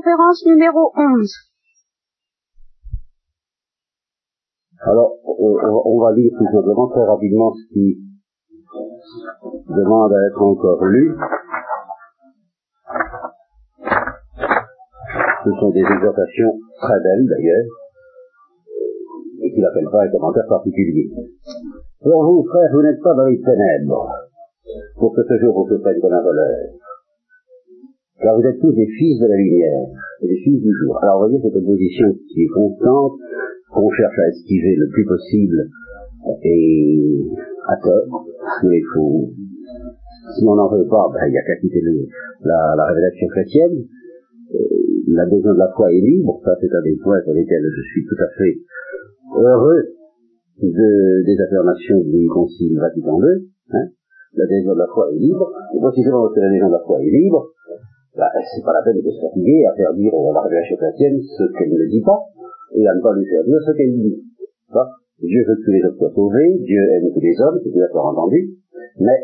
conférence numéro 11. Alors, on, va lire tout simplement très rapidement ce qui demande à être encore lu. Ce sont des exhortations très belles d'ailleurs, et qui n'appellent pas un commentaire particulier. Pour vous, frères, vous n'êtes pas dans les ténèbres, pour que ce jour vous se prenne comme un voleur. Car vous êtes tous des fils de la lumière et des fils du jour. Alors, vous voyez cette opposition qui est constante, qu'on cherche à esquiver le plus possible, et à tort, mais il faut, si on n'en veut pas, ben, il n'y a qu'à quitter la, la, révélation chrétienne. Euh, la L'adhésion de la foi est libre, ça c'est un des points sur lesquels je suis tout à fait heureux de, des affirmations du Concile Vatican II, hein, l'adhésion de la foi est libre, et précisément parce que l'adhésion de la foi est libre, bah, c'est pas la peine de se fatiguer à faire dire la révélation chrétienne ce qu'elle ne dit pas, et à ne pas lui faire dire ce qu'elle dit. Dieu veut que tous les hommes soient sauvés, Dieu aime tous les hommes, c'est d'accord entendu, mais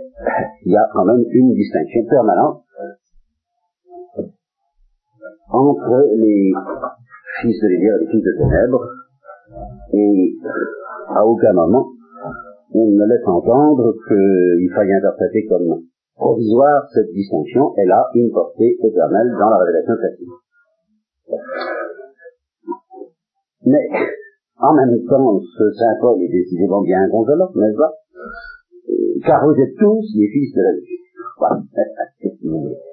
il y a quand même une distinction permanente entre les fils de lumière et les fils de ténèbres, et à aucun moment on ne laisse entendre qu'il faille interpréter comme provisoire cette distinction, elle a une portée éternelle dans la révélation chrétienne. Mais, en même temps, ce Saint Paul est décidément bien inconsolant, n'est-ce pas? Car vous êtes tous les fils de la vie.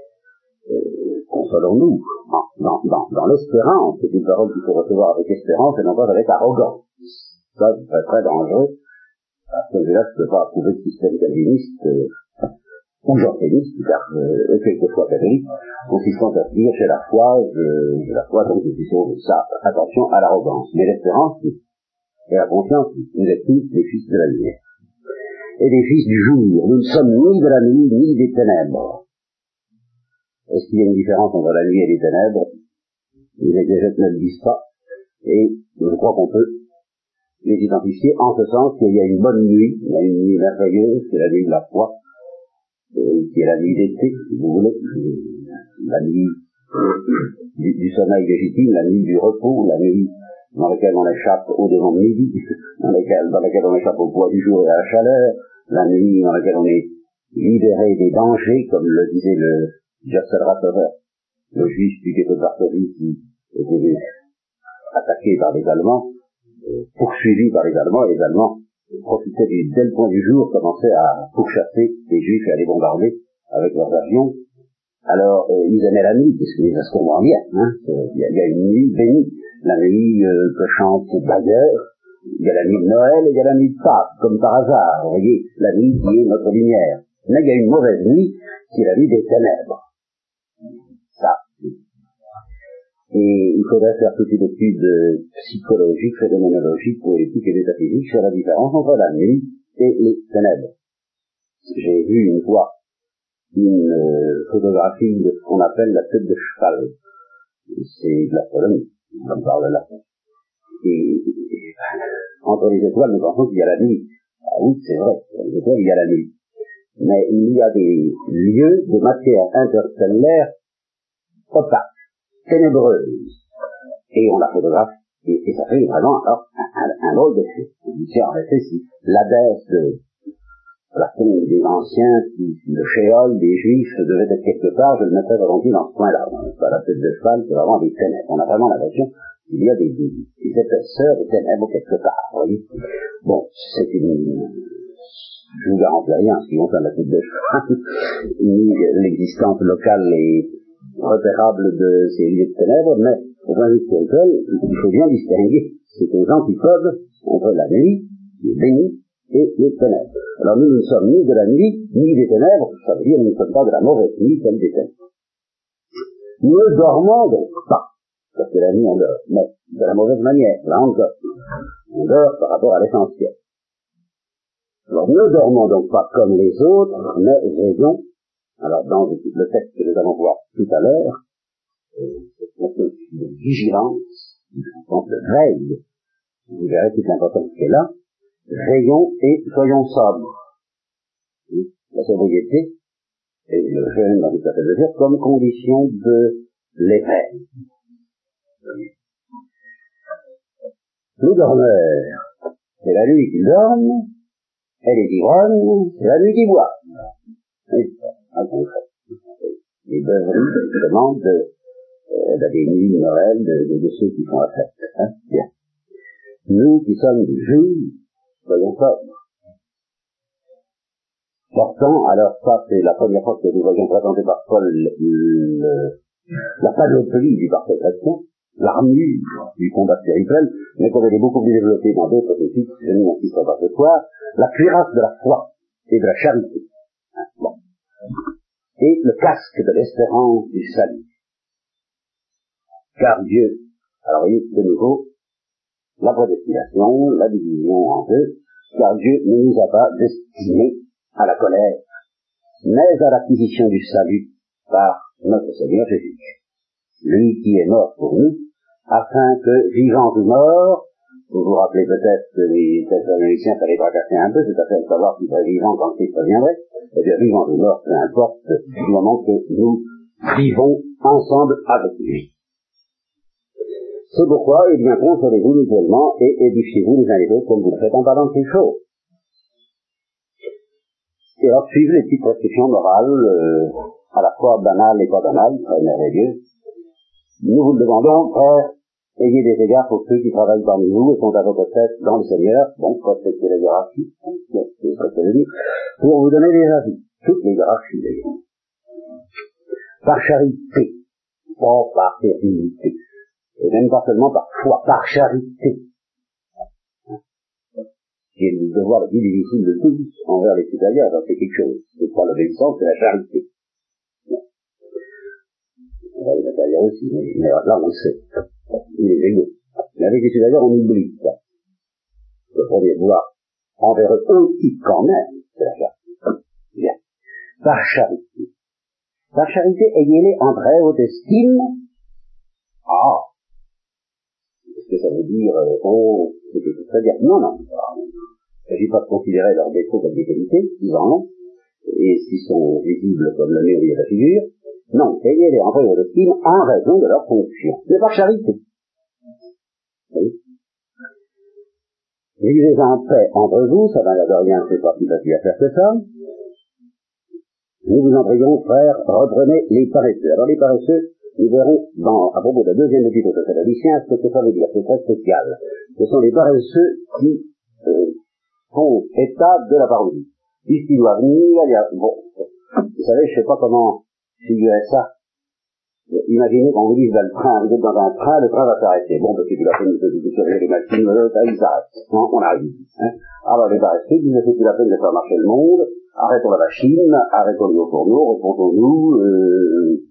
Euh, consolons-nous dans, dans, dans l'espérance, c'est une parole qu'il faut recevoir avec espérance et non pas avec arrogance. Ça, c'est très dangereux. À ce là je ne peux pas approuver le système calviniste euh, ou janséniste, car euh, quelquefois catholique, consistant à se dire j'ai la foi, j'ai la foi, donc je suis de ça. Attention à l'arrogance. Mais l'espérance, et la confiance, vous êtes tous les fils de la lumière. Et les fils du jour. Nous ne sommes ni de la nuit, ni des ténèbres. Est-ce qu'il y a une différence entre la nuit et les ténèbres? Les exégètes ne le disent pas. Et je crois qu'on peut les identifier en ce sens qu'il y a une bonne nuit, il y a une nuit merveilleuse, c'est la nuit de la foi, qui est la nuit d'été, si vous voulez, la nuit du, sommeil légitime, la nuit du repos, la nuit dans laquelle on échappe au devant de midi, dans laquelle, dans laquelle on échappe au poids du jour et à la chaleur, la nuit dans laquelle on est libéré des dangers, comme le disait le Jersel Rathover, le juif du ghetto de Varsovie qui était attaqué par les Allemands, euh, poursuivi par les Allemands, et les Allemands profitaient du, dès le point du jour, commençaient à pourchasser les Juifs et à les bombarder avec leurs avions. Alors, euh, ils aimaient la nuit, puisque les instruments bien. Hein. Il y, a une nuit bénie, la nuit euh, que chante d'ailleurs, il y a la nuit de Noël et il y a la nuit de Pâques, comme par hasard. Vous voyez, la nuit qui est notre lumière. Mais il y a une mauvaise nuit, qui est la nuit des ténèbres. Et il faudrait faire toute une étude psychologique, phénoménologique, poétique et métaphysique sur la différence entre la nuit et les ténèbres. J'ai vu une fois une euh, photographie de ce qu'on appelle la tête de cheval. C'est de l'astronomie, on parle là. Et, entre les étoiles, nous pensons qu'il y a la nuit. Ah oui, c'est vrai, les étoiles, il y a la nuit. Mais il y a des lieux de matière interstellaire opaque, ténébreuse. Et on la photographe, et, et ça fait vraiment alors, un, un, drôle d'effet. On dit, en effet, si l'abbesse de la tombe des anciens, le shéol des juifs devait être quelque part, je le mettrais volontiers dans ce point-là. Pas la tête de cheval, c'est vraiment des ténèbres. On a vraiment l'impression qu'il y a des, des, des épaisseurs de ténèbres quelque part, voyez. Bon, c'est une, je vous garantis rien en ce qui concerne la tête de cheval, ni l'existence locale et repérable de ces lieux de ténèbres, mais au point de vue il faut bien distinguer. C'est aux gens qui peuvent, entre la nuit, qui est bénie, et les ténèbres. Alors nous ne sommes ni de la nuit, ni des ténèbres, ça veut dire nous ne sommes pas de la mauvaise nuit, celle des ténèbres. Nous ne dormons donc pas, parce que la nuit on dort, mais de la mauvaise manière, là encore. On dort par rapport à l'essentiel. Alors ne dormons donc pas comme les autres, mais veillons alors, dans le texte que nous allons voir tout à l'heure, euh, cette notion de vigilance, de veille, vous verrez toute l'importance qu'elle là, veillons et soyons sobres. La sobriété, et le jeûne dans fait de faire, comme condition de l'éveil. Le dormeur, c'est la nuit qui dorme, et les ivrognes, c'est la nuit qui boit. Un concret. Les beuveries demandent de, euh, nuits de Noël de, de, ceux qui font la fête. Hein? Bien. Nous qui sommes du jour, soyons. Pourtant, alors ça c'est la première fois que nous voyons présenter par Paul le, la panoplie du parfait chrétien, l'armure du combat spirituel, mais qu'on avait beaucoup plus développé dans d'autres études, je n'y insisterai pas ce soir, la cuirasse de la foi et de la charité. Et le casque de l'espérance du salut. Car Dieu, alors voyez, de nouveau, la prédestination, la division en deux, car Dieu ne nous a pas destinés à la colère, mais à l'acquisition du salut par notre Seigneur Jésus. Lui qui est mort pour nous, afin que, vivant ou mort, vous vous rappelez peut-être que les thessaloniciens fallait casser un peu, c'est à faire savoir qu'il serait vivant quand Christ reviendrait. Eh bien, vivant ou mort, peu importe, du moment que nous vivons ensemble avec lui. C'est pourquoi, eh bien, consolez-vous mutuellement et édifiez-vous les uns les autres comme vous le faites en parlant de ces choses. Et alors, suivez les petites prescriptions morales, euh, à la fois banales et pas banales, très merveilleuses. Nous vous le demandons, frère, ayez des égards pour ceux qui travaillent parmi vous et sont à votre tête dans le Seigneur, donc respectez la hiérarchie, c'est ce que pour vous donner des avis, toutes les hiérarchies d'ailleurs. Par charité, pas par fértilité, et même pas seulement par foi, par charité. Qui est le devoir le plus difficile de tous envers les supérieurs, c'est quelque chose. C'est pas l'obéissance, c'est la charité. On va les aussi, mais, là on le sait. Il est égaux. Mais avec les supérieurs, on oublie ça. Le premier devoir envers eux aussi quand même, c'est la charité. Bien. Par charité. Par charité, ayez-les en très haute estime. Ah, que ça veut dire, euh, oh, c'est chose à dire. Non, non. Il ne s'agit pas de considérer leurs défauts comme des qualités, ils en ont, et s'ils sont visibles comme le nez et la figure. Non, ayez-les en vrai estime en raison de leur fonction, mais par charité. Oui. Vivez en paix entre vous, ça va rien, c'est pas plus facile à faire que ça. Nous vous en prions, frères, reprenez les paresseux. Alors les paresseux, nous verrons dans, à propos de la deuxième étude de Thessaloniciens ce que ça veut dire. C'est très spécial. Ce sont les paresseux qui euh, font état de la parodie. Puisqu'il doit venir, il y a, bon, vous savez, je sais pas comment figurer ça. Imaginez qu'on vous dise dans le train, vous êtes dans un train, le train va s'arrêter. Bon, parce que la peine de, surveiller les machines, il s'arrête. Non, on arrive. Hein. Alors les paresseux disent, c'est plus la peine de faire marcher le monde, arrêtons la machine, arrêtons nos fourneaux, reposons-nous, euh,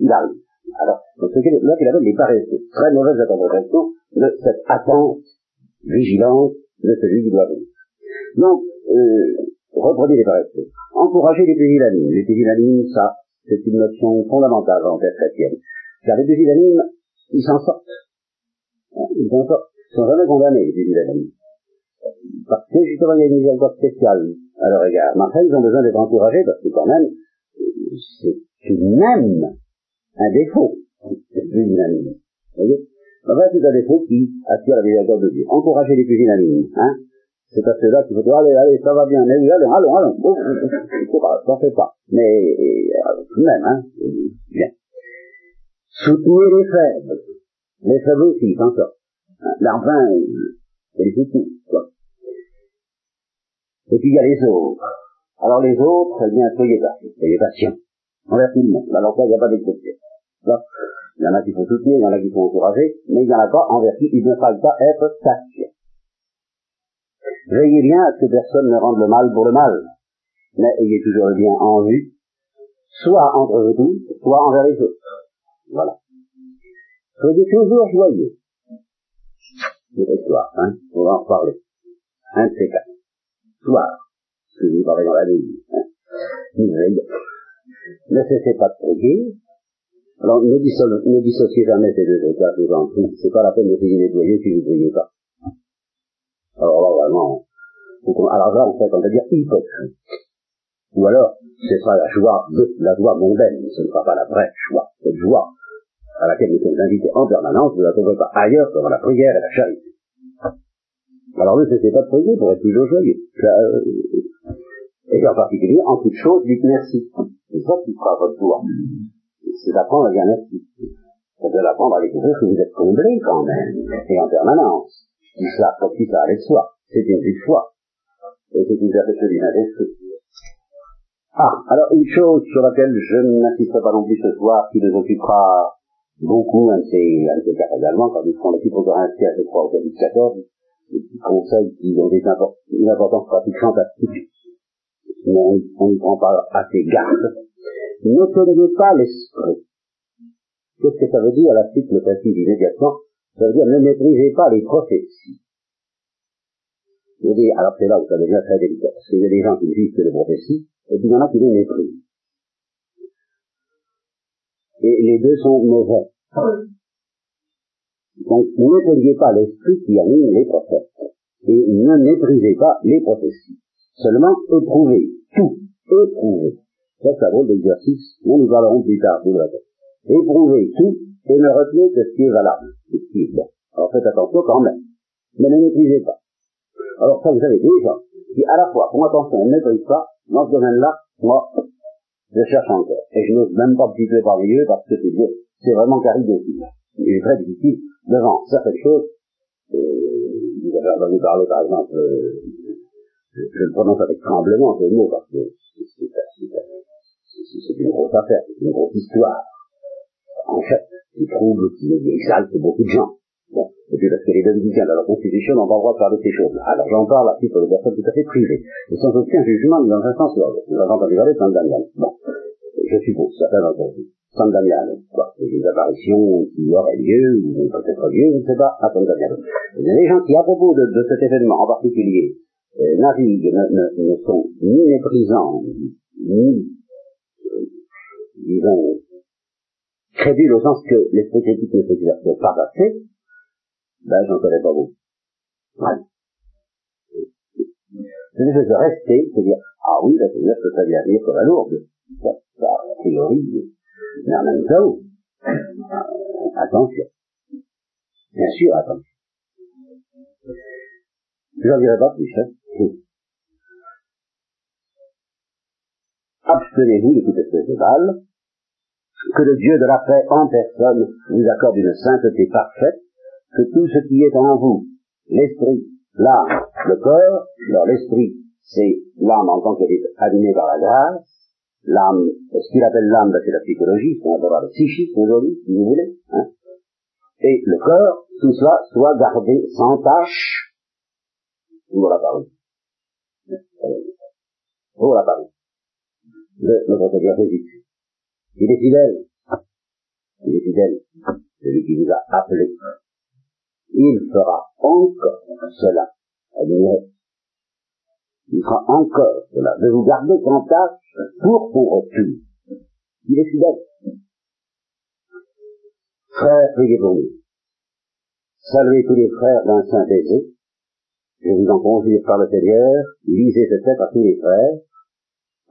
il arrive. Alors, ce qu'il là qu'il appelle les paresseux. Très mauvaise interprétation de cette attente vigilante de celui qui doit venir. Donc, euh, reprenez les paresseux. Encouragez les pusillanimes. Les pusillanimes, ça, c'est une notion fondamentale en tête chrétienne. Car les pusillanimes, ils s'en sortent. Hein, ils s'en sortent. Ils sont jamais condamnés, les pusillanimes. Parce que justement, il y a une miséricorde spéciale à leur égard. Mais enfin, ils ont besoin d'être encouragés parce que quand même, c'est tout de même un défaut, c'est plus unanime. Vous voyez? Fait, c'est un défaut qui attire la miséricorde de Dieu. Encourager les plus unanimes, hein c'est à ceux-là qu'il faut dire, allez, allez, ça va bien, mais oui, allez, allons, allons, courage, t'en fais pas. Mais, euh, tout de même, hein, bien. Soutenir les faibles. Les faibles aussi, s'en sortent. Hein, L'enfant, c'est les soutenir, quoi. Et puis il y a les autres. Alors les autres, eh bien, soyez patients, soyez patients. Envers tout le monde. Alors ça, il n'y a pas d'exception. Il y en a qui font soutenir, il y en a qui font encourager, mais il y en a pas envers qui il ne faille pas être patient. Veillez bien à ce que personne ne rende le mal pour le mal, mais ayez toujours le bien en vue, soit entre vous tous, soit envers les autres. Voilà. Soyez toujours joyeux. C'est l'histoire, hein, on va en reparler. Un de ces quatre. Soir, vous parlez dans la nuit, hein. Ne cessez pas de prier, alors, ne, ne dissociez jamais ces deux choses-là, je vous en. C'est pas la peine de payer nettoyer si vous ne payez pas. Alors là, vraiment, alors là, en fait, on va dire hypocrite. Ou alors, ce sera la joie de, la joie mondaine, ce ne sera pas la vraie joie. Cette joie à laquelle nous sommes invités en permanence, vous ne la trouverez pas ailleurs que dans la prière et la charité. Alors ne cessez pas de prier pour être toujours joyeux. Euh, et en particulier, en toute chose, dites merci. C'est ça qui fera votre joie. C'est d'apprendre à dire merci. C'est de l'apprendre à découvrir que vous êtes comblé quand même, et en permanence. Comme si ça de soi. C'est une foi. Et c'est une du Saint-Esprit. Ah, alors une chose sur laquelle je n'insisterai pas non plus ce soir, qui nous occupera beaucoup, un de ces, un de ces cas également, quand nous ferons l'équipe au Corinthiens, je crois, au chapitre 14, des petits conseils qui ont des une importance pratique fantastique, mais on n'y prend pas assez garde. Ne tenez pas l'esprit. Qu'est-ce que ça veut dire la suite le précise immédiatement Ça veut dire ne méprisez pas les prophéties. alors c'est là où ça devient très délicat, parce qu'il y a des gens qui ne vivent que les prophéties, et puis il y en a qui les méprisent. Et les deux sont mauvais. Donc, ne méprisez pas l'esprit qui anime les prophètes. Et ne méprisez pas les prophéties. Seulement, éprouvez tout. Éprouvez. Ça, ça vaut l'exercice. Nous nous parlerons plus tard, Éprouvez tout et ne retenez que ce qui est valable, ce qui est bon. Alors faites attention quand même. Mais ne méprisez pas. Alors ça, vous avez des gens qui, à la fois, font attention, ne méprisent pas, dans ce domaine-là, moi, je cherche encore. Et je n'ose même pas me situer parmi eux parce que c'est c'est vraiment caridétique. Il est très difficile devant certaines choses. Euh, vous avez entendu parler, par exemple, euh, je, je, le prononce avec tremblement ce mot parce que c'est une grosse affaire, c'est une grosse histoire. En fait, qui trouble, qui exalte beaucoup de gens. Bon, et puis parce que les dominicains de la Constitution n'ont pas le droit de parler ces choses. Alors j'en parle à titre de personnes tout à fait privées, et sans aucun jugement dans un sens ou dans l'autre. Nous avons entendu parler de San Damiano. Bon, je suppose, certains d'entre vous. San Damiano, quoi, des apparitions qui auraient lieu, ou peut-être lieu, je ne sais pas, à San Damiano. Des gens qui, à propos de, cet événement en particulier, euh, naviguent, ne, ne, ne, sont ni méprisants, ni, euh, disons, crédules au sens que l'esprit critique ne peut pas passer, ben, j'en connais pas beaucoup. Ouais. C'est juste de rester, se dire, ah oui, la Seigneur peut très bien venir comme la lourde. Ça, ça, a priori, mais en même temps, attention. Bien sûr, attention. Je n'en dirai pas plus, hein. Abstenez-vous de toute espèce de mal, que le Dieu de la paix en personne vous accorde une sainteté parfaite, que tout ce qui est en vous, l'esprit, l'âme, le corps, alors l'esprit, c'est l'âme en tant qu'elle est animée par la grâce, l'âme, ce qu'il appelle l'âme, ben, c'est la psychologie, un peu le psychisme aujourd'hui, si vous voulez, hein. et le corps, tout cela soit gardé sans tâche pour la parole. Pour la parole. De notre Seigneur Jésus. Il est fidèle. Il est fidèle. Celui qui vous a appelé il fera encore cela. Admirez. Il fera encore cela, de vous garder en tâche pour retour. Il est fidèle. Frères, priez pour nous. Saluez tous les frères d'un saint baiser. Je vous en conjure par le Seigneur, lisez cette lettre à tous les frères.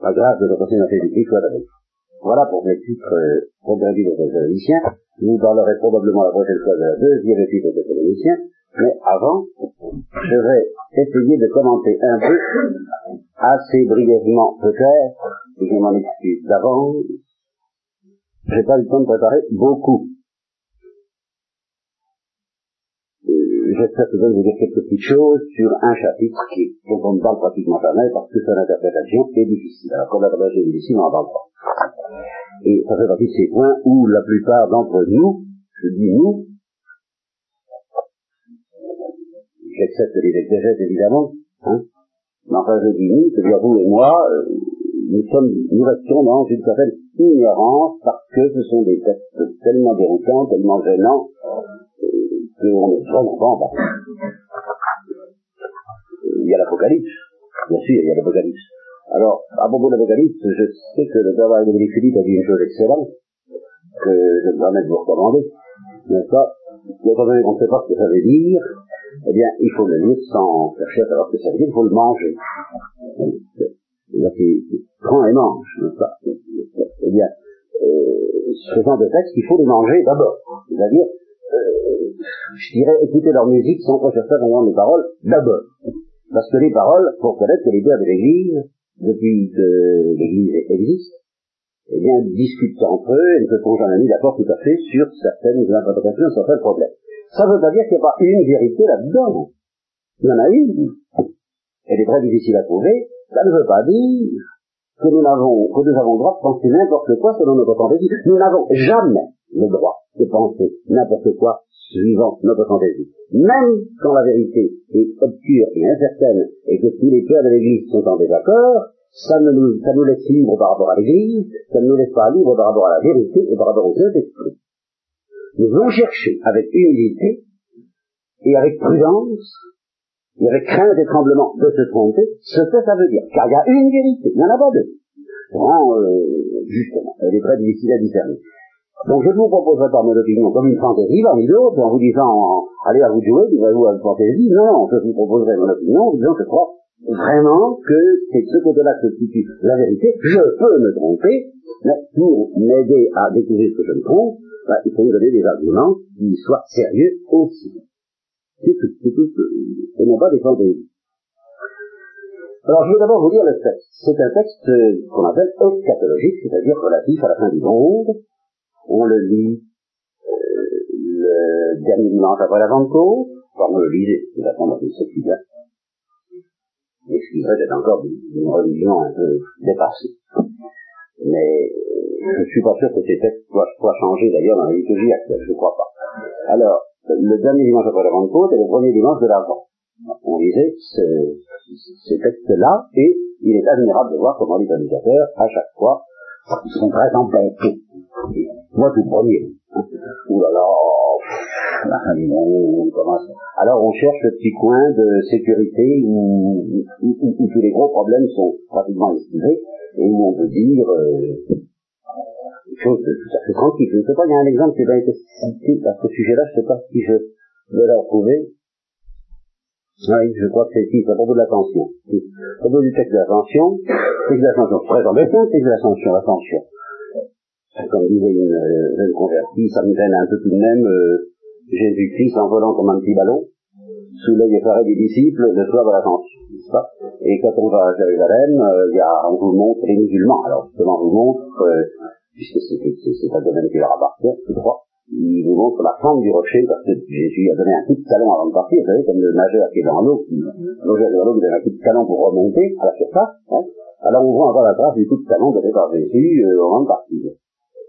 La grâce de notre Seigneur Jésus-Christ soit avec vous. Voilà pour les titres euh, progressifs de Thessaloniciens. Nous parlerons probablement la prochaine fois de la deuxième épître de Thessaloniciens. Mais avant, je vais essayer de commenter un peu, assez brièvement peut-être, je m'en excuse d'avance. J'ai pas eu le temps de préparer beaucoup. Je vais vous dire quelques petites choses sur un chapitre qui, dont on ne parle pratiquement jamais parce que son interprétation est difficile. Alors, comme l'interprétation est difficile, on n'en parle pas. Et ça fait partie de ces points où la plupart d'entre nous, je dis nous, j'accepte les exégètes évidemment, hein, mais enfin je dis nous, c'est-à-dire vous et moi, euh, nous sommes, nous restons dans une certaine ignorance parce que ce sont des textes tellement déroutants, tellement gênants, qu'on ne en Il y a l'Apocalypse, bien sûr, il y a l'Apocalypse. Alors, à propos de l'Apocalypse, je sais que le travail de Philippe a dit une chose excellente, que je me permets de vous recommander, n'est-ce pas? Mais quand on ne sait pas ce que ça veut dire, eh bien, il faut le lire sans chercher à savoir ce que ça veut dire, il faut le manger. C'est prends et mange, n'est-ce pas? Eh bien, euh, ce genre de textes, il faut les manger d'abord. C'est-à-dire, je dirais, écouter leur musique sans rechercher vraiment les paroles d'abord. Parce que les paroles, pour connaître que les pères de l'Église, depuis que l'Église existe, eh bien, discutent entre eux et ne se sont jamais mis d'accord tout à fait sur certaines interprétations, certains problèmes. Ça ne veut pas dire qu'il n'y a pas une vérité là-dedans. Il y en a une. Elle est très difficile à trouver. Ça ne veut pas dire que nous n'avons, que nous avons le droit de penser n'importe quoi selon notre fantaisie. Nous n'avons jamais le droit de penser n'importe quoi suivant notre fantaisie. Même quand la vérité est obscure et incertaine et que tous les cœurs de l'Église sont en désaccord, ça, ne nous, ça nous laisse libre par rapport à l'Église, ça ne nous laisse pas libre par rapport à la vérité et par rapport au Saint-Esprit. Nous devons chercher avec humilité et avec prudence et avec crainte et tremblement de se tromper ce que ça veut dire. Car il y a une vérité, il n'y en a pas deux. Vraiment, euh, justement, elle est très difficile à discerner. Donc je ne vous proposerai pas mon opinion comme une fantaisie parmi d'autres, en vous disant, allez à vous jouer, dites-vous à une fantaisie. Non, je vous proposerai mon opinion en disant, je crois vraiment que c'est de ce côté-là que se situe la vérité. Je peux me tromper, mais pour m'aider à découvrir ce que je me trompe, bah, il faut me donner des arguments qui soient sérieux aussi. C'est tout, c'est tout, ce n'est pas des fantaisies. Alors, je vais d'abord vous lire le texte. C'est un texte euh, qu'on appelle eschatologique, c'est-à-dire relatif à la fin du monde. On le lit euh, le dernier dimanche après la Pentecôte. Enfin, on le lisait, c'est la fondation séculaire excusez d'être encore d'une religion un peu dépassée. Mais euh, je ne suis pas sûr que ces textes soient, changer d'ailleurs dans la liturgie actuelle, je ne crois pas. Alors, le dernier dimanche après la Pentecôte et le premier dimanche de l'Avent. On lisait ce, ces textes-là et il est admirable de voir comment les prédicateurs, à chaque fois, sont très embêtés. Moi tout premier. Ouh là là, alors on cherche le petit coin de sécurité où, où, tous les gros problèmes sont pratiquement esquivés et où on peut dire euh, une chose tout à fait tranquille. Je ne sais pas, il y a un exemple qui a été cité à ce sujet-là, je ne sais pas si je vais le retrouver. Oui, je crois que c'est ici, c'est à propos de l'attention. À propos du texte de l'attention, texte de l'attention, très embêtant, texte de l'attention, l'attention. Comme disait une euh, jeune convertie, ça me gêne un peu tout de même, euh, Jésus-Christ en volant comme un petit ballon, sous l'œil effaré des disciples, le soir de l'ascension, n'est-ce pas? Et quand on va à Jérusalem, euh, il y a, on vous montre les musulmans. Alors justement, on vous montre, euh, puisque c'est un domaine qui leur appartient, je crois, il vous montre la forme du rocher, parce que Jésus a donné un coup de talon avant de partir, vous savez, comme le nageur qui est dans l'eau, le nageur dans l'eau, vous donne un coup de talon pour remonter à la surface, hein alors on voit encore la trace du coup de talon donné par Jésus euh, moment de partir.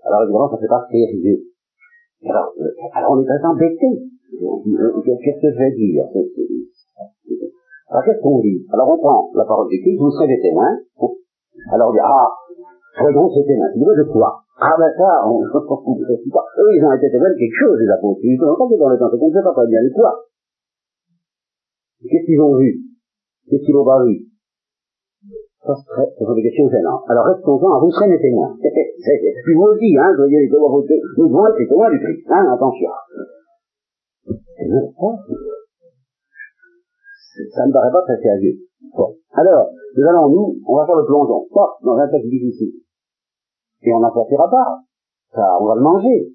Alors évidemment, ça fait pas sérieux. Alors, euh, alors on est très embêté. Qu'est-ce que je vais dire? Alors qu'est-ce qu'on dit? Alors on prend la parole du Christ, vous serez des témoins. Alors on dit, ah, soyons ces témoins. De quoi? Ah ben ça, on ne sait pas. Eux, ils ont été témoins quelque chose, les apôtres. Ils ont entendu dans le temps, on ne sait pas très bien de quoi. Qu'est-ce qu'ils ont vu? Qu'est-ce qu'ils n'ont pas vu? Sont des questions gênantes. Alors restons-en, vous serez mes témoins. Puis vous aussi, hein, voyez les témoins, nous devons être les témoins du Christ, hein, attention. Ça ne paraît pas très sérieux. Bon. Alors, nous allons, nous, on va faire le plongeon. Pas dans un texte difficile. Et on n'en sortira pas. Ça, on va le manger.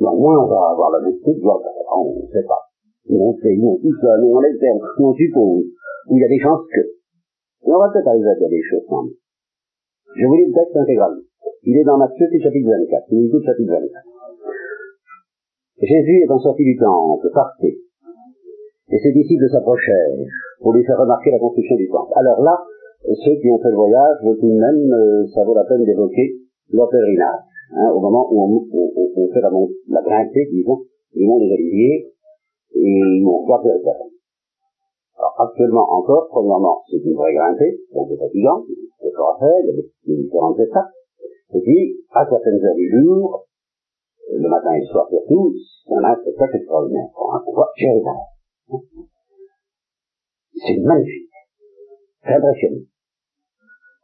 Mais au moins, on va avoir la vérité de on ne sait pas. Nous, on sait, nous, tout seul, nous, on l'espère, nous, on suppose. Il y a des chances que. On va peut-être arriver à dire des choses quand même. Je vous lis le texte intégral. Il est dans Matthieu, chapitre 24. Il est chapitre 24. Jésus étant sorti du temple, partait. Et ses disciples s'approchèrent pour lui faire remarquer la construction du temple. Alors là, ceux qui ont fait le voyage, tout de même, euh, ça vaut la peine d'évoquer leur pèlerinage. Hein, au moment où on, on, fait la, la grimpée, disons, du mont des Oliviers, et on regarde Jérusalem. Alors actuellement encore, premièrement, c'est une vraie grimpée, donc c'est fatigant, c'est fort à faire, il y a des, différentes étapes. Et puis, à certaines heures du jour, le matin et le soir surtout, a un spectacle extraordinaire. On voit Jérusalem. C'est magnifique. C'est impressionnant.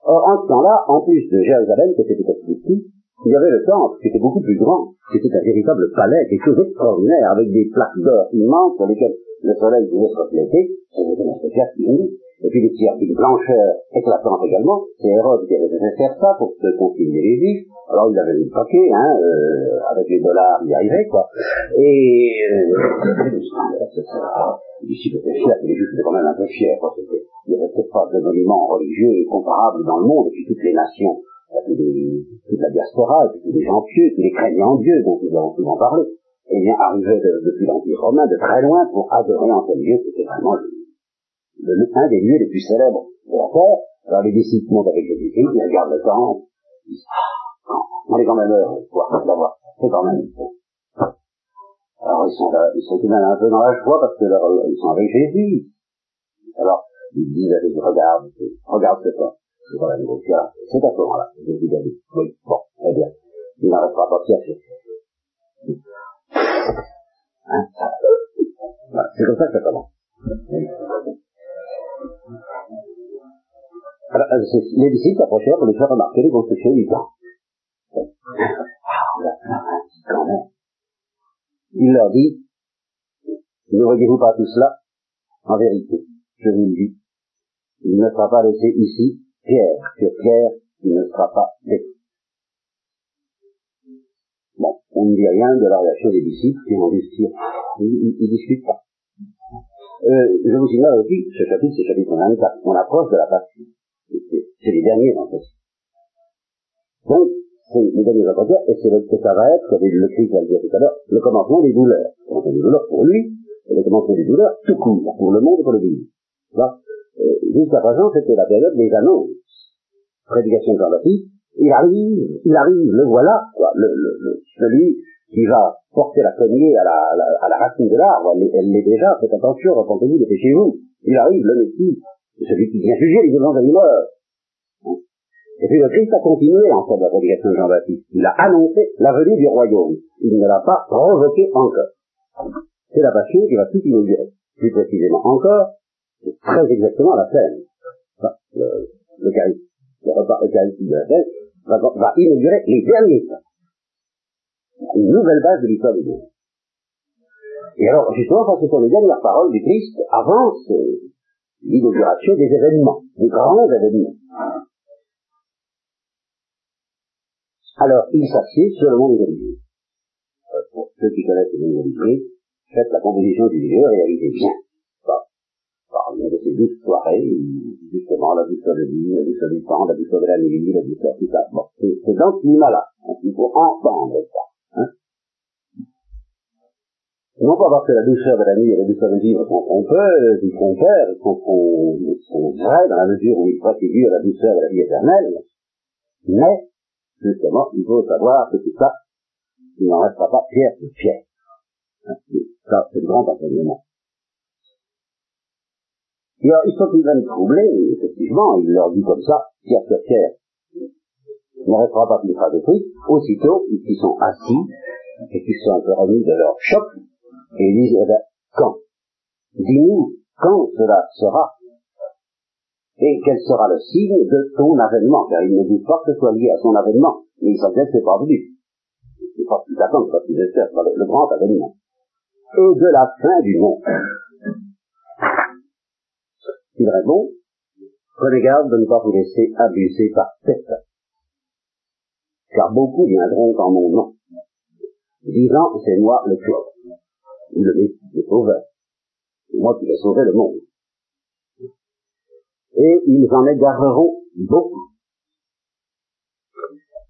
Or, en ce temps-là, en plus de Jérusalem, qui était peut-être petit, il y avait le temple, qui était beaucoup plus grand. C'était un véritable palais, quelque chose d'extraordinaire, avec des plaques d'or immenses sur lesquelles le soleil pouvait se refléter. C'était un spectacle unique. Et puis des tiers d'une blancheur éclatante également. C'est Hérode qui avait fait faire ça pour se continuer les juifs. Alors il avait mis le paquet, hein, euh, avec les dollars, il arrivait, quoi. Et euh, ici c'était fier, les juifs étaient quand même un peu fiers, quoi. Il n'y avait peut-être de monument religieux comparable dans le monde, et puis toutes les nations, toute la diaspora, et puis tous les gens pieux, tous les craignants Dieu dont nous avons souvent parlé, eh bien, arrivaient depuis l'Empire romain de très loin pour adorer en tel lieu, c'était vraiment le le, un des lieux les plus célèbres de la terre. Alors les disciples montent avec Jésus-Christ, ils regardent le temple, ils disent, ah, on est quand même heureux de d'avoir, c'est quand même beau. Alors ils sont là, ils sont tout de même un peu dans la joie parce que ils sont avec Jésus. Alors, ils disent Jésus, regarde, regarde ce temps. C'est quand même beau. C'est à ce moment-là. Jésus a oui, bon, très bien. Il n'en restera pas fier sur Hein, ça, c'est comme ça que ça commence. Alors, euh, les disciples s'approchèrent pour lui faire remarquer les constructions du temple. Il leur dit, ne voyez-vous pas tout cela? En vérité, je vous le dis, il ne sera pas laissé ici pierre sur pierre, il ne sera pas détruit. Bon, on ne dit rien de la réaction des disciples qui vont dire, ils ne discutent pas. Euh, je vous signale aussi, ce chapitre, c'est le chapitre 24, on approche de la passion. C'est les derniers entretiens. Donc, c'est les derniers entretiens, et c'est que ça va être, comme le Christ l'a dit tout à l'heure, le commencement des douleurs. Le commencement des douleurs pour lui, et le commencement des douleurs tout court, pour le monde et pour le pays. Euh, Jusqu'à présent, c'était la période des annonces. Prédication de Jean-Baptiste, il arrive, il arrive, le voilà, quoi, le, le, le, celui qui va porter la cognée à la, la, à la racine de l'arbre, elle l'est déjà, faites attention, repentez-vous, dépêchez-vous. Il arrive, le Messie, celui qui vient juger les vivants et les. Et puis le Christ a continué en fait la prédication de Jean-Baptiste. Il a annoncé la venue du royaume. Il ne l'a pas provoqué encore. C'est la passion qui va tout inaugurer. Plus précisément encore, très exactement la scène. le, le, le repas de la scène va, va inaugurer les derniers temps. Une nouvelle base de l'histoire du monde. Et alors, justement, parce que sont les dernières paroles du Christ avant l'inauguration des événements, des grands événements. Alors, il s'assied sur le monde religieux. Euh, pour ceux qui connaissent le monde religieux, faites la composition du lieu, réalisez bien. Une de ces douze soirées, justement, la douceur de vie, la douceur du temps, la douceur de la nuit, la douceur tout ça. Bon, c'est dans ce climat-là. Il faut entendre ça. Hein non pas parce que la douceur de la nuit et la douceur de vivre sont trompeuses, ils font peur, ils sont, sont, vrais dans la mesure où ils préfigurent la douceur de la vie éternelle, mais, justement, il faut savoir que tout ça, il n'en restera pas pierre sur pierre. Hein, ça, c'est le grand enseignement. Alors, ils sont même troublés, effectivement, il leur dit comme ça, pierre pierre, il ne restera pas de prix, aussitôt, ils sont assis, et qu'ils sont un peu remis de leur choc, et ils disent, eh ben, quand? Dis-nous quand cela sera? Et quel sera le signe de ton avènement, car il ne dit pas que ce soit lié à son avènement, mais il savait que c'est pas venu. Il faut plus attendre, parce qu'il espère le, le grand avènement. Et de la fin du monde. Il répond, prenez garde de ne pas vous laisser abuser par cette car beaucoup viendront en mon nom, disant c'est moi le Christ le, le sauveur. Moi qui vais sauver le monde. Et ils en égareront beaucoup.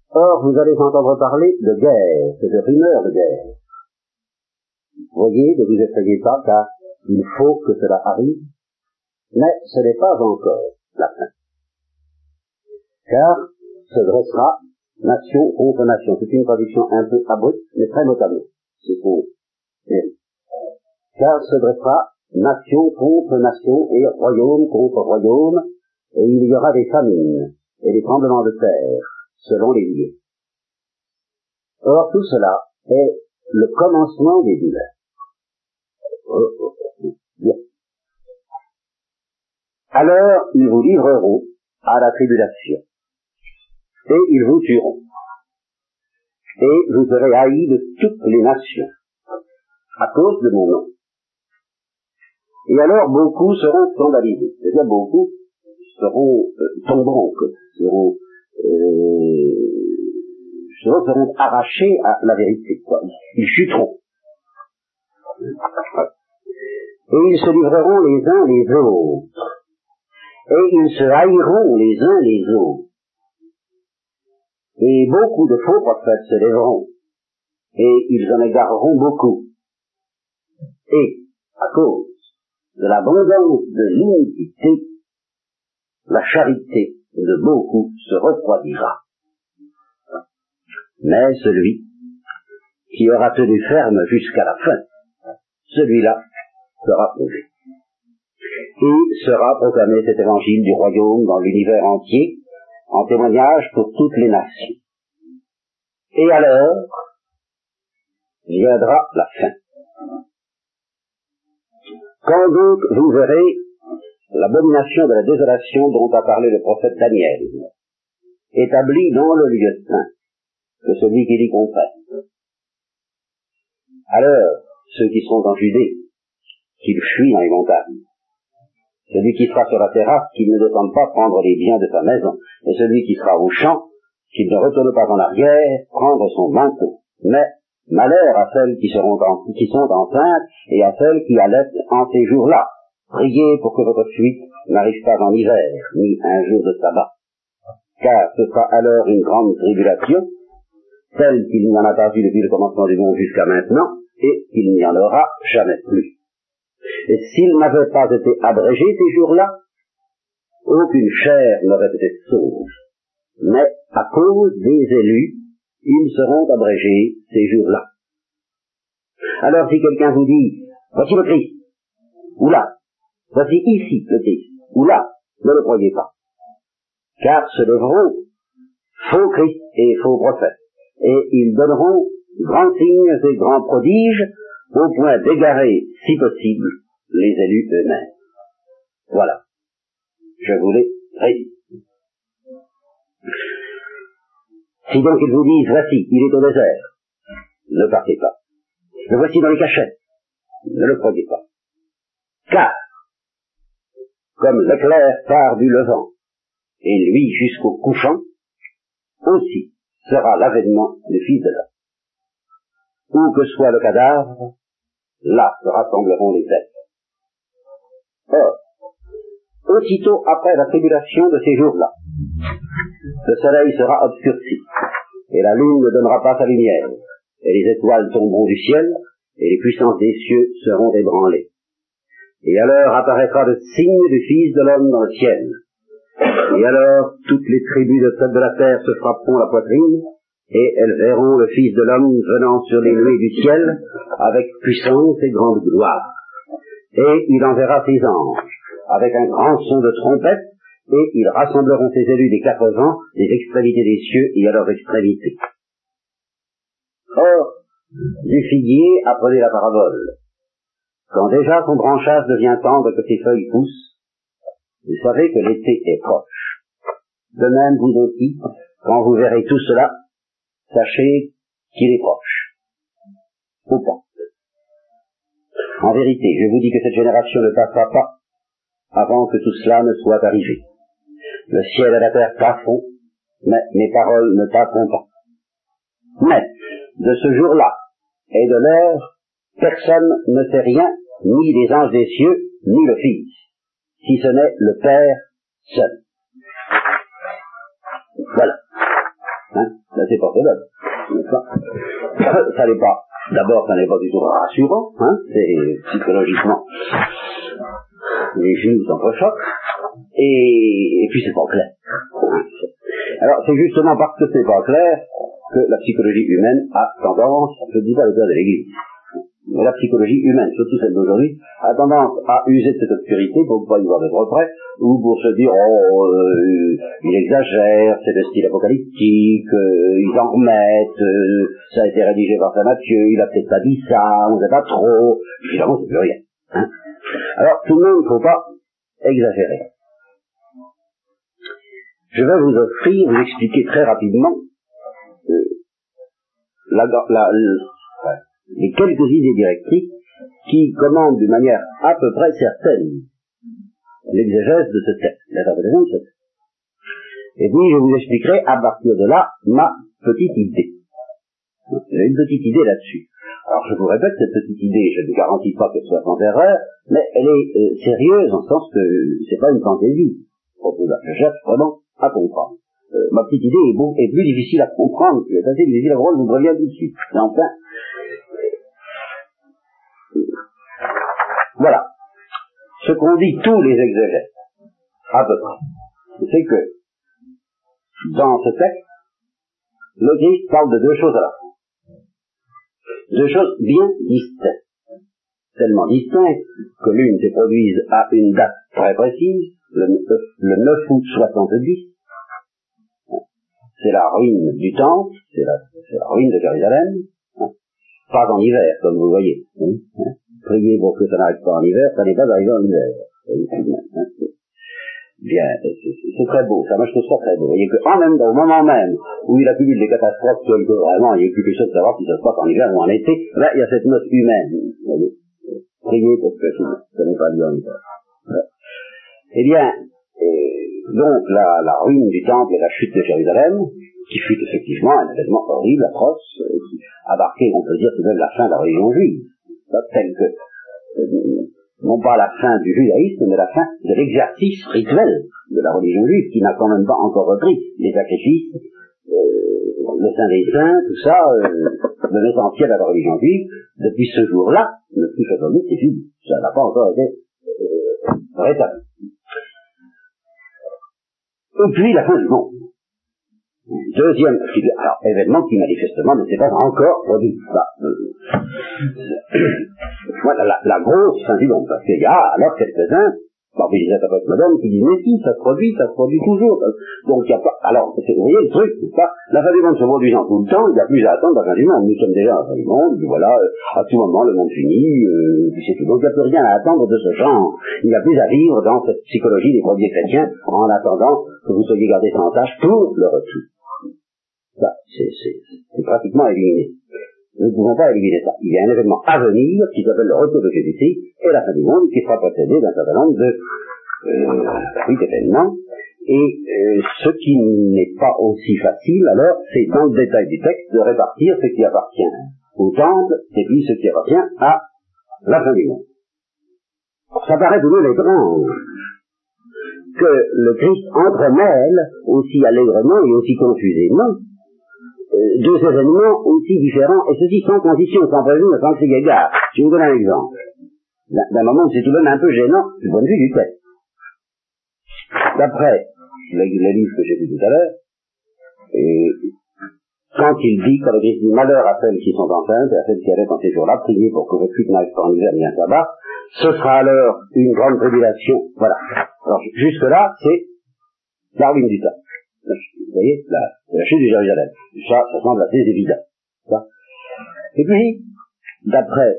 Or, vous allez entendre parler de guerre, de rumeurs de guerre. Voyez, ne vous effrayez pas, car il faut que cela arrive, mais ce n'est pas encore la fin. Car se dressera nation contre nation. C'est une traduction un peu abrupte, mais très notable. C'est pour car se dressera nation contre nation et royaume contre royaume, et il y aura des famines et des tremblements de terre, selon les lieux. Or, tout cela est le commencement des douleurs. Alors, ils vous livreront à la tribulation, et ils vous tueront, et vous serez haïs de toutes les nations, à cause de mon nom. Et alors beaucoup seront scandalisés. C'est-à-dire beaucoup seront euh, tomberont, seront, euh, seront, arrachés à la vérité. Quoi. Ils chuteront. Et ils se livreront les uns les autres. Et ils se haïront les uns les autres. Et beaucoup de faux prophètes se lèveront. Et ils en égareront beaucoup. Et, à cause de l'abondance de l'iniquité, la charité de beaucoup se refroidira. Mais celui qui aura tenu ferme jusqu'à la fin, celui-là sera prouvé. Et sera proclamé cet évangile du royaume dans l'univers entier, en témoignage pour toutes les nations. Et alors viendra la fin. Quand donc vous verrez l'abomination de la désolation dont a parlé le prophète Daniel, établie dans le lieu saint, que celui qui l'y comprenne. Alors, ceux qui sont en Judée, qu'ils fuient dans les montagnes. Celui qui sera sur la terrasse, qu'il ne descende pas prendre les biens de sa maison, et celui qui sera au champ, qu'il ne retourne pas en arrière, prendre son manteau. Mais malheur à celles qui, seront qui sont enceintes et à celles qui allaitent en ces jours-là. Priez pour que votre fuite n'arrive pas en hiver, ni un jour de sabbat. Car ce sera alors une grande tribulation, telle qu'il n'y en a pas eu depuis le commencement du monde jusqu'à maintenant, et qu'il n'y en aura jamais plus. Et s'ils n'avaient pas été abrégés ces jours-là, aucune chair n'aurait été sauve. Mais à cause des élus, ils seront abrégés ces jours-là. Alors si quelqu'un vous dit, voici le Christ, ou là, voici ici le Christ, ou là, ne le croyez pas. Car se lèveront faux Christ et faux prophètes, et ils donneront grands signes et grands prodiges au point d'égarer, si possible, les élus eux-mêmes. Voilà. Je voulais l'ai Si donc ils vous disent, voici, il est au désert, ne partez pas. Le voici dans les cachettes, ne le croyez pas. Car, comme l'éclair part du levant, et lui jusqu'au couchant, aussi sera l'avènement du Fils de l'homme. Où que soit le cadavre, là se rassembleront les êtres. Or, aussitôt après la tribulation de ces jours-là, le soleil sera obscurci, et la lune ne donnera pas sa lumière, et les étoiles tomberont du ciel, et les puissances des cieux seront ébranlées. Et alors apparaîtra le signe du Fils de l'homme dans le ciel. Et alors toutes les tribus de, de la terre se frapperont la poitrine, et elles verront le Fils de l'homme venant sur les nuées du ciel, avec puissance et grande gloire. Et il enverra ses anges, avec un grand son de trompette, et ils rassembleront ses élus des quatre vents, des extrémités des cieux et à leurs extrémités. Or, du figuier, apprenez la parabole. Quand déjà son branchage devient tendre que ses feuilles poussent, vous savez que l'été est proche. De même, vous aussi, quand vous verrez tout cela, sachez qu'il est proche. Ou pas. En vérité, je vous dis que cette génération ne passera pas avant que tout cela ne soit arrivé. Le ciel et la terre passeront, mais mes paroles ne passeront pas. Mais, de ce jour-là et de l'heure, personne ne sait rien, ni les anges des cieux, ni le Fils, si ce n'est le Père seul. Voilà. Hein c'est pas Ça n'est pas, d'abord, ça n'est pas du tout rassurant, hein c'est psychologiquement, les juifs s'entrechoquent, et, et puis c'est pas clair. Alors c'est justement parce que c'est pas clair que la psychologie humaine a tendance, je ne dis pas le père de l'Église, la psychologie humaine, surtout celle d'aujourd'hui, a tendance à user de cette obscurité pour ne pas y voir de reprès, ou pour se dire, oh, euh, il exagère, c'est le style apocalyptique, euh, ils en remettent, euh, ça a été rédigé par Saint Matthieu, il a peut-être pas dit ça, on ne sait pas trop, évidemment c'est plus rien. Hein. Alors tout le monde ne faut pas exagérer. Je vais vous offrir, vous expliquer très rapidement euh, la, la, les quelques idées directrices qui commande d'une manière à peu près certaine l'exégèse de ce texte, l'interprétation de ce texte. Et puis je vous expliquerai à partir de là ma petite idée. J'ai une petite idée là-dessus. Alors je vous répète, cette petite idée, je ne garantis pas qu'elle soit sans erreur, mais elle est euh, sérieuse en sens que c'est pas une fantaisie. Je cherche vraiment à comprendre. Euh, ma petite idée est, bon, est plus difficile à comprendre, elle est assez difficile à je vous préviens tout enfin, voilà. Ce qu'ont dit tous les exégètes, à peu près, c'est que dans ce texte, le Christ parle de deux choses à la fois. Deux choses bien distinctes. Tellement distinctes que l'une se produise à une date très précise, le, 9 août 70. C'est la ruine du temple, c'est la, ruine de Jérusalem. Pas en hiver, comme vous voyez. Priez pour que ça n'arrive pas en hiver, ça n'est pas arrivé en hiver bien, c'est très beau, ça, moi je trouve ça très beau. Vous voyez qu'en même temps, au moment même où il a publié des catastrophes que vraiment il n'y a plus quelque chose de savoir si ça se passe en hiver ou en été, là il y a cette note humaine. Vous priez pour que ça n'est pas en hiver. Eh bien, donc la, ruine du temple et la chute de Jérusalem, qui fut effectivement un événement horrible, atroce, qui abarquait, on peut dire, tout de même la fin de la religion juive, tel que euh, non pas la fin du judaïsme, mais la fin de l'exercice rituel de la religion juive, qui n'a quand même pas encore repris les sacrifices, euh, le Saint des Saints, tout ça, euh, l'essentiel à la religion juive, depuis ce jour-là, le plus aujourd'hui, c'est fini. Ça n'a pas encore été euh, rétabli. Et puis la fin du monde. Deuxième alors, événement qui manifestement ne s'est pas encore produit. Bah, euh, voilà la, la, grosse fin du monde, parce qu'il y a alors quelques-uns parmi les interprètes modernes qui disent mais si, ça se produit, ça se produit toujours. Donc il n'y a pas. Alors, vous voyez le truc, c'est pas? La fin du monde se produisant tout le temps, il n'y a plus à attendre la fin du monde. Nous sommes déjà à la fin du monde, voilà, euh, à tout moment le monde finit, euh, c'est tout. Donc il n'y a plus rien à attendre de ce genre. Il n'y a plus à vivre dans cette psychologie des premiers chrétiens en attendant que vous soyez gardés sans tâche pour le retour. Ça, c'est pratiquement éliminé. Nous ne pouvons pas éliminer ça. Il y a un événement à venir qui s'appelle le retour de Jésus-Christ et la fin du monde qui sera précédé d'un certain nombre de euh, d'événements. Et euh, ce qui n'est pas aussi facile, alors, c'est dans le détail du texte de répartir ce qui appartient au temple et puis ce qui appartient à la fin du monde. Ça paraît tout de même étrange que le Christ entremêle aussi allègrement et aussi confusément euh, deux événements aussi différents, et ceci sans condition, sans prévenir, sans crier égard. Je vous donne un exemple. D'un moment, c'est tout de même un peu gênant du point de vue du texte. D'après le, livre que j'ai vu tout à l'heure, et quand il dit, quand le Christ dit malheur à celles qui sont enceintes et à celles qui allaient en ces jours-là, priez pour que votre fuite n'arrive pas en hiver ni un sabbat, ce sera alors une grande tribulation. Voilà. Alors, jusque-là, c'est la ruine du temps. Vous voyez, la, la chute de Jérusalem. Ça, ça semble assez évident. Ça. Et puis, d'après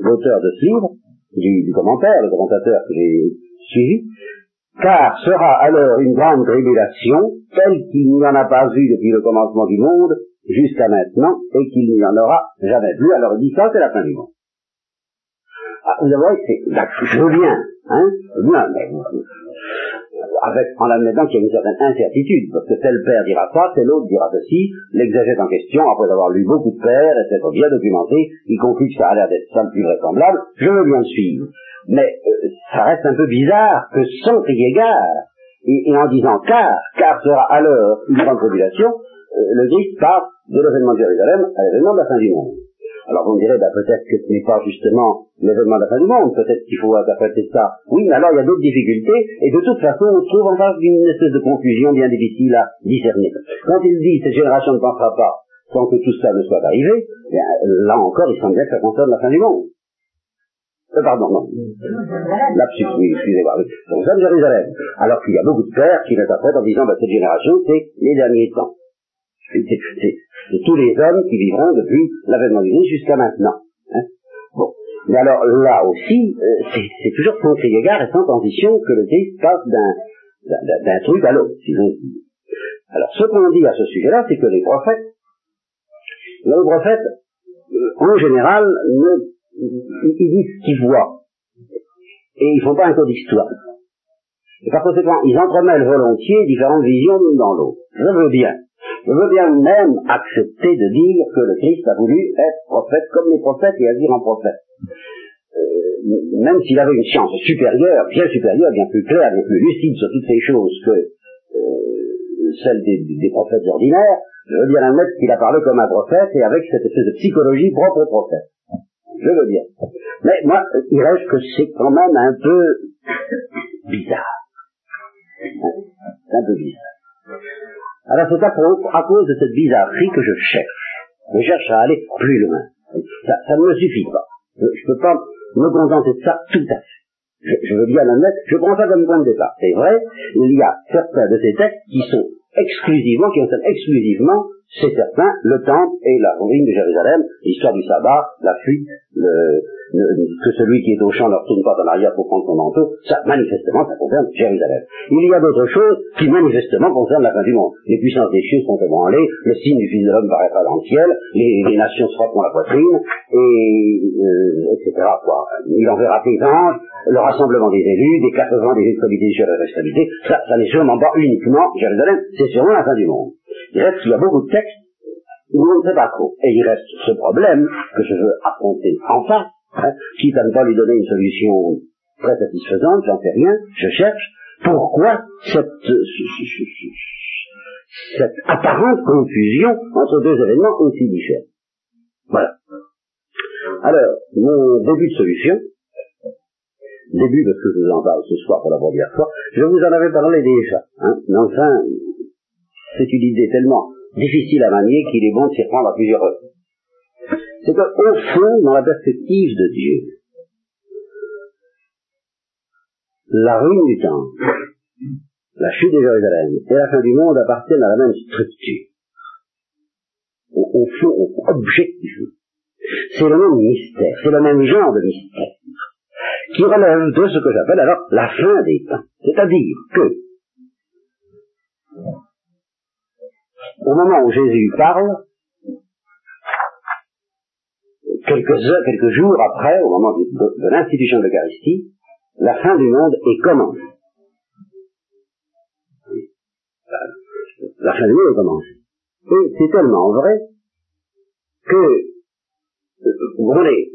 l'auteur de ce livre, du, commentaire, le commentateur que j'ai suivi, car sera alors une grande tribulation telle qu'il n'y en a pas eu depuis le commencement du monde jusqu'à maintenant et qu'il n'y en aura jamais plus. Alors il dit ça, c'est la fin du monde. Ah, vous avez, c'est, je hein, je viens, mais avec, en admettant qu'il y a une certaine incertitude, parce que tel père dira ça, tel autre dira ceci, l'exagère en question, après avoir lu beaucoup de pères, et s'être bien documenté, il conclut que ça a l'air d'être le plus vraisemblable, je veux bien le suivre. Mais euh, ça reste un peu bizarre que sans crier gare, et, et, en disant car, car sera alors une grande tribulation, euh, le Christ passe de l'événement de Jérusalem à l'événement de la fin du monde. Alors vous me direz, bah, peut-être que ce n'est pas justement l'événement de la fin du monde, peut-être qu'il faut interpréter ça. Oui, mais alors il y a d'autres difficultés, et de toute façon, on se trouve en face d'une espèce de confusion bien difficile à discerner. Quand il dit, cette génération ne pensera pas sans que tout ça ne soit arrivé, bien, là encore, il semble bien que ça concerne la fin du monde. Euh, pardon, non. Lapsus, oui, excusez-moi. Oui. Donc ça, Jérusalem. Alors qu'il y a beaucoup de pères qui l'interprètent en disant, bah, cette génération, c'est les derniers temps. C'est tous les hommes qui vivront depuis l'avènement du Christ jusqu'à maintenant. Hein. Bon. Mais alors là aussi, euh, c'est toujours sans crier égard et sans transition que le Christ passe d'un truc à l'autre, si vous Alors ce qu'on dit à ce sujet-là, c'est que les prophètes, les prophètes, euh, en général, ne ils, disent ce qu'ils voient. Et ils font pas un cours d'histoire. Et par conséquent, ils entremêlent volontiers différentes visions l'une dans l'autre. Je veux bien. Je veux bien même accepter de dire que le Christ a voulu être prophète comme les prophètes et agir en prophète. Euh, même s'il avait une science supérieure, bien supérieure, bien plus claire, bien plus lucide sur toutes ces choses que euh, celle des, prophètes ordinaires, je veux bien admettre qu'il a parlé comme un prophète et avec cette espèce de psychologie propre au prophète. Je veux bien. Mais moi, il reste que c'est quand même un peu bizarre. C'est un peu bizarre. Alors c'est à, à, cause de cette bizarrerie que je cherche. Je cherche à aller plus loin. Ça, ne me suffit pas. Je ne peux pas me contenter de ça tout à fait. Je, je veux bien l'admettre, je prends ça comme point de départ. C'est vrai, il y a certains de ces textes qui sont exclusivement, qui concernent exclusivement c'est certain, le temple et la ruine de Jérusalem, l'histoire du sabbat, la fuite, le, que celui qui est au champ ne retourne pas en arrière pour prendre son manteau, ça, manifestement, ça concerne Jérusalem. Il y a d'autres choses qui, manifestement, concernent la fin du monde. Les puissances des cieux sont ébranlées, le signe du Fils de l'homme paraîtra dans le ciel, les, nations se frapperont la poitrine, et, euh, etc. Quoi. Il enverra ses anges, le rassemblement des élus, des quatre vents des extrémités sur la extrémités, ça, ça n'est sûrement pas uniquement Jérusalem, c'est sûrement la fin du monde. Il reste qu'il y a beaucoup de textes où on ne sait pas trop. Et il reste ce problème que je veux affronter en face, hein, quitte à ne pas lui donner une solution très satisfaisante, j'en sais rien, je cherche pourquoi cette, cette apparente confusion entre deux événements aussi différents. Voilà. Alors, mon début de solution, début parce que je vous en parle ce soir pour la première fois, je vous en avais parlé déjà, hein, mais enfin, c'est une idée tellement difficile à manier qu'il est bon de s'y prendre à plusieurs reprises. C'est qu'au fond, dans la perspective de Dieu, la ruine du temple, la chute de Jérusalem et la fin du monde appartiennent à la même structure. Au, fond, objectivement. C'est le même mystère, c'est le même genre de mystère, qui relève de ce que j'appelle alors la fin des temps. C'est-à-dire que au moment où Jésus parle, quelques heures, quelques jours après, au moment de, l'institution de l'Eucharistie, la fin du monde est commencée. La fin du monde est commencée. Et c'est tellement vrai que, vous voyez,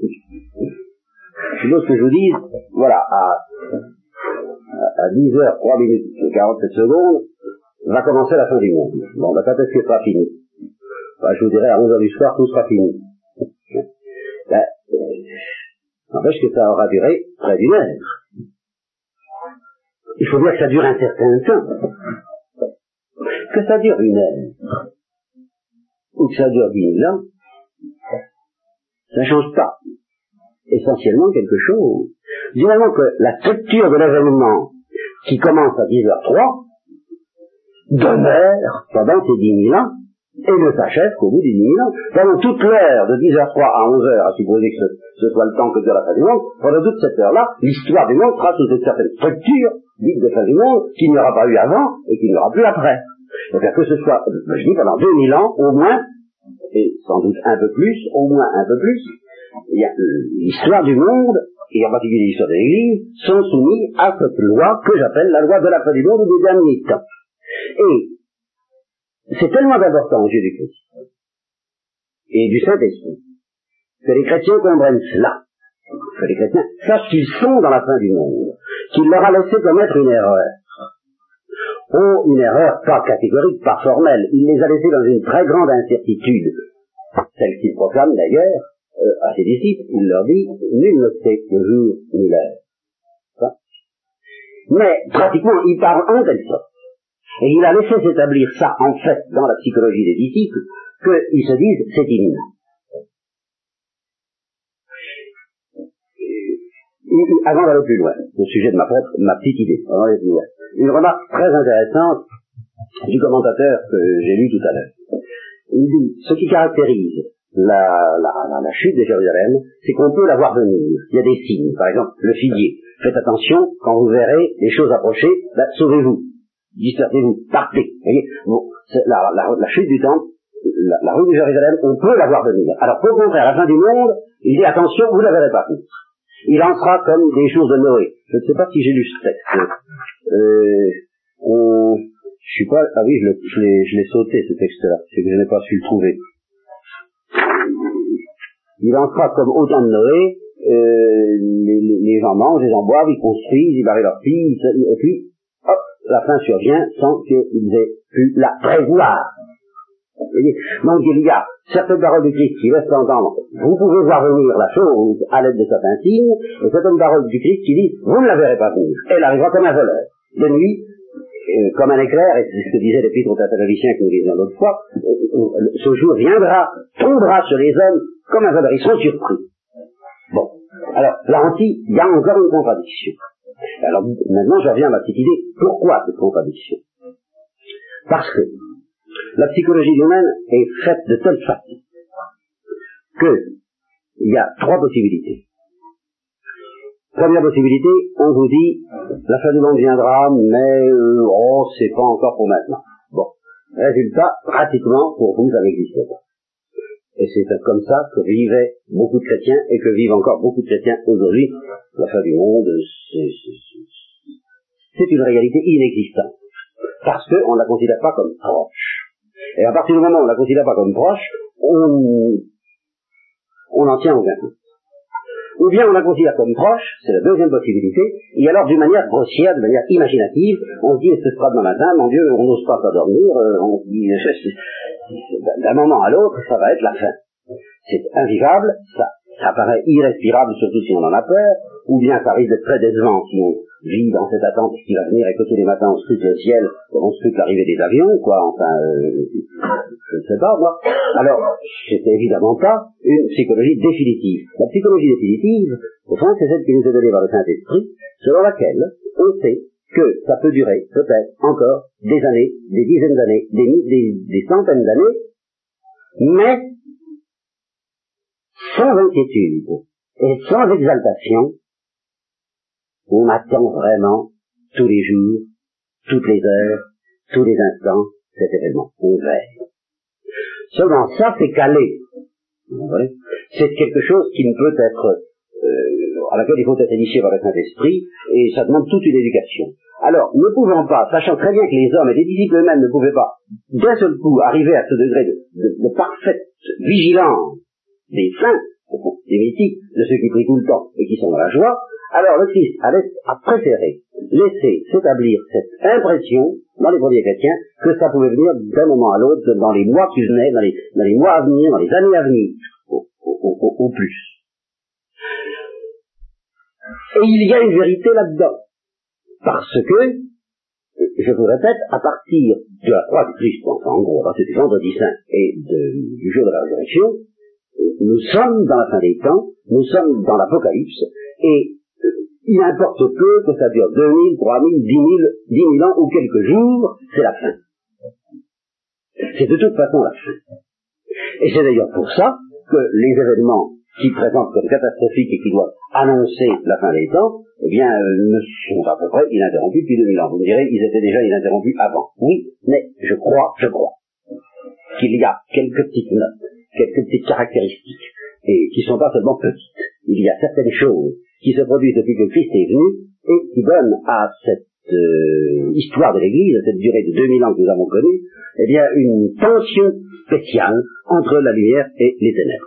je suppose que je vous dise, voilà, à, à 10 heures, 3 minutes, 47 secondes, va commencer la fin du monde. Bon, ben, quand est-ce sera fini? Ben, Je vous dirais, à 11 heures du soir, tout sera fini. N'empêche que ça aura duré près d'une heure. Il faut bien que ça dure un certain temps. Que ça dure une heure, ou que ça dure dix mille ans, ça ne change pas essentiellement quelque chose. Finalement que la structure de l'événement qui commence à 10h03 demeure pendant ces dix mille ans et ne s'achève qu'au bout des dix mille ans. Pendant toute l'heure de 10h03 à 11h, à supposer que ce, soit le temps que dure la fin du monde, pendant toute cette heure-là, l'histoire du monde sera sous une certaine structure dite de fin du monde qu'il n'y aura pas eu avant et qu'il n'y aura plus après. à que ce soit, je dis pendant 2000 ans, au moins, et sans doute un peu plus, au moins un peu plus, a l'histoire du monde, et en particulier l'histoire de l'Église, sont soumis à cette loi que j'appelle la loi de la fin du monde ou des derniers. Et c'est tellement important Jésus-Christ et du Saint-Esprit que les chrétiens comprennent cela, que les chrétiens sachent qu'ils sont dans la fin du monde, qu'il leur a laissé commettre une erreur. Oh, une erreur pas catégorique, pas formelle. Il les a laissés dans une très grande incertitude, celle qu'il proclame d'ailleurs euh, à ses disciples. Il leur dit, nul ne sait le jour ni l'heure. Mais pratiquement, il parle en telle sorte et il a laissé s'établir ça, en fait, dans la psychologie des disciples, qu'ils se disent, c'est imminent. Avant d'aller plus loin, au sujet de ma propre, ma petite idée, avant d'aller plus loin, une remarque très intéressante du commentateur que j'ai lu tout à l'heure. Il dit, ce qui caractérise la, la, chute de Jérusalem, c'est qu'on peut la voir venir. Il y a des signes. Par exemple, le figuier. Faites attention, quand vous verrez les choses approcher, ben, sauvez-vous dispersez-vous, partez. bon, la, la, la, chute du temple, la, rue de Jérusalem, on peut la voir venir. Alors, au contraire, la fin du monde, Il dit attention, vous ne la verrez pas Il en comme des choses de Noé. Je ne sais pas si j'ai lu ce texte. Euh, on, je suis pas, ah oui, je l'ai sauté ce texte-là, c'est que je n'ai pas su le trouver. Il en comme au temps de Noé, euh, les, les, gens mangent, les gens boivent, ils construisent, ils barrent leurs filles, et puis, la fin survient sans qu'ils aient pu la prévoir. Donc il y a certaines paroles du Christ qui laissent entendre, vous pouvez voir venir la chose à l'aide de certains signes, et certaines paroles du Christ qui disent, vous ne la verrez pas venir. Elle arrivera comme un voleur. De nuit, euh, comme un éclair, et c'est ce que disait l'épître aux que nous disions l'autre fois, euh, ce jour viendra, tombera sur les hommes comme un voleur. Ils sont surpris. Bon. Alors, là aussi, il y a encore une contradiction. Alors, maintenant, je reviens à ma petite idée. Pourquoi cette contradiction? Parce que la psychologie humaine est faite de telle façon que il y a trois possibilités. Première possibilité, on vous dit, la fin du monde viendra, mais euh, oh, c'est pas encore pour maintenant. Bon. Résultat, pratiquement, pour vous, ça n'existe pas. Et c'est comme ça que vivaient beaucoup de chrétiens et que vivent encore beaucoup de chrétiens aujourd'hui. La fin du monde, c'est une réalité inexistante. Parce qu'on ne la considère pas comme proche. Et à partir du moment où on ne la considère pas comme proche, on, on en tient aucun compte. Ou bien on la considère comme proche, c'est la deuxième possibilité, et alors d'une manière grossière, de manière imaginative, on se dit, ce sera demain matin, mon Dieu, on n'ose pas s'endormir, euh, on dit, d'un moment à l'autre, ça va être la fin. C'est invivable, ça, ça paraît irrespirable, surtout si on en a peur, ou bien ça risque d'être très décevant si on vit dans cette attente qui va venir et que tous les matins on scrute le ciel, on scrute l'arrivée des avions, quoi, enfin, euh, je ne sais pas, moi. Alors, c'est évidemment pas une psychologie définitive. La psychologie définitive, au fond, c'est celle qui nous est donnée par le Saint-Esprit, selon laquelle on sait que ça peut durer peut-être encore des années, des dizaines d'années, des, centaines d'années, mais sans inquiétude et sans exaltation, on attend vraiment tous les jours, toutes les heures, tous les instants cet événement. On veille. Seulement ça, c'est calé. C'est quelque chose qui ne peut être, euh, à laquelle il faut être initié par le Saint-Esprit, et ça demande toute une éducation. Alors, ne pouvant pas, sachant très bien que les hommes et les disciples eux-mêmes ne pouvaient pas d'un seul coup arriver à ce degré de, parfaite vigilance des saints, des mythiques, de ceux qui prient tout le temps et qui sont dans la joie, alors le Christ a, préféré laisser s'établir cette impression dans les premiers chrétiens que ça pouvait venir d'un moment à l'autre, dans les mois qui venaient, dans les, mois à venir, dans les années à venir, au plus. Et il y a une vérité là-dedans. Parce que, je vous répète, à partir de la croix du Christ, enfin en gros, à partir du vendredi saint et du jour de la résurrection, nous sommes dans la fin des temps, nous sommes dans l'Apocalypse, et euh, il importe peu que ça dure 2000, 3000, 10 000, 10 000 ans ou quelques jours, c'est la fin. C'est de toute façon la fin. Et c'est d'ailleurs pour ça que les événements qui présentent comme catastrophiques et qui doivent annoncer la fin des temps, eh bien, euh, ne sont à peu près ininterrompus depuis 2000 ans. Vous me direz, ils étaient déjà ininterrompus avant. Oui, mais je crois, je crois qu'il y a quelques petites notes, quelques petites caractéristiques, et qui sont pas seulement petites. Il y a certaines choses qui se produisent depuis que Christ est venu et qui donnent à cette euh, histoire de l'Église, à cette durée de 2000 ans que nous avons connue, eh bien, une tension spéciale entre la lumière et les ténèbres.